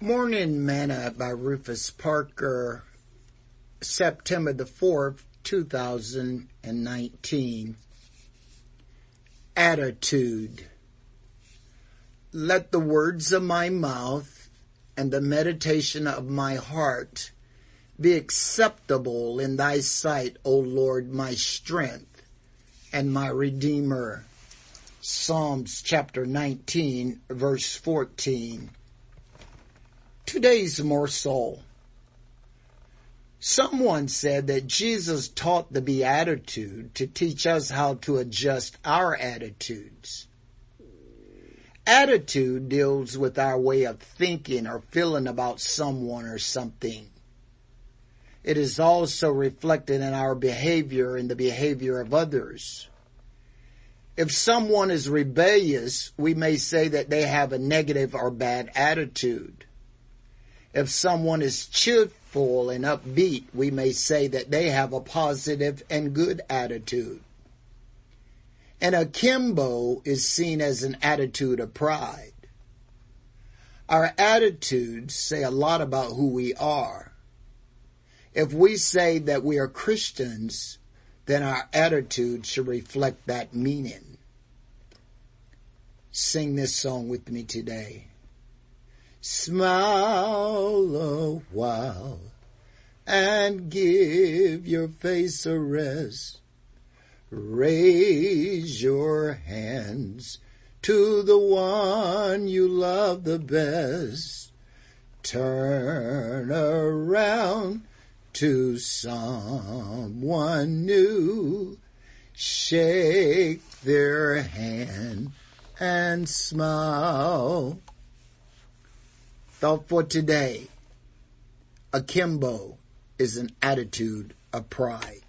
Morning Manna by Rufus Parker, September the 4th, 2019. Attitude. Let the words of my mouth and the meditation of my heart be acceptable in thy sight, O Lord, my strength and my redeemer. Psalms chapter 19 verse 14. Today's morsel. Someone said that Jesus taught the Beatitude to teach us how to adjust our attitudes. Attitude deals with our way of thinking or feeling about someone or something. It is also reflected in our behavior and the behavior of others. If someone is rebellious, we may say that they have a negative or bad attitude. If someone is cheerful and upbeat, we may say that they have a positive and good attitude. And akimbo is seen as an attitude of pride. Our attitudes say a lot about who we are. If we say that we are Christians, then our attitude should reflect that meaning. Sing this song with me today. Smile a while and give your face a rest. Raise your hands to the one you love the best. Turn around to someone new. Shake their hand and smile. Thought for today, akimbo is an attitude of pride.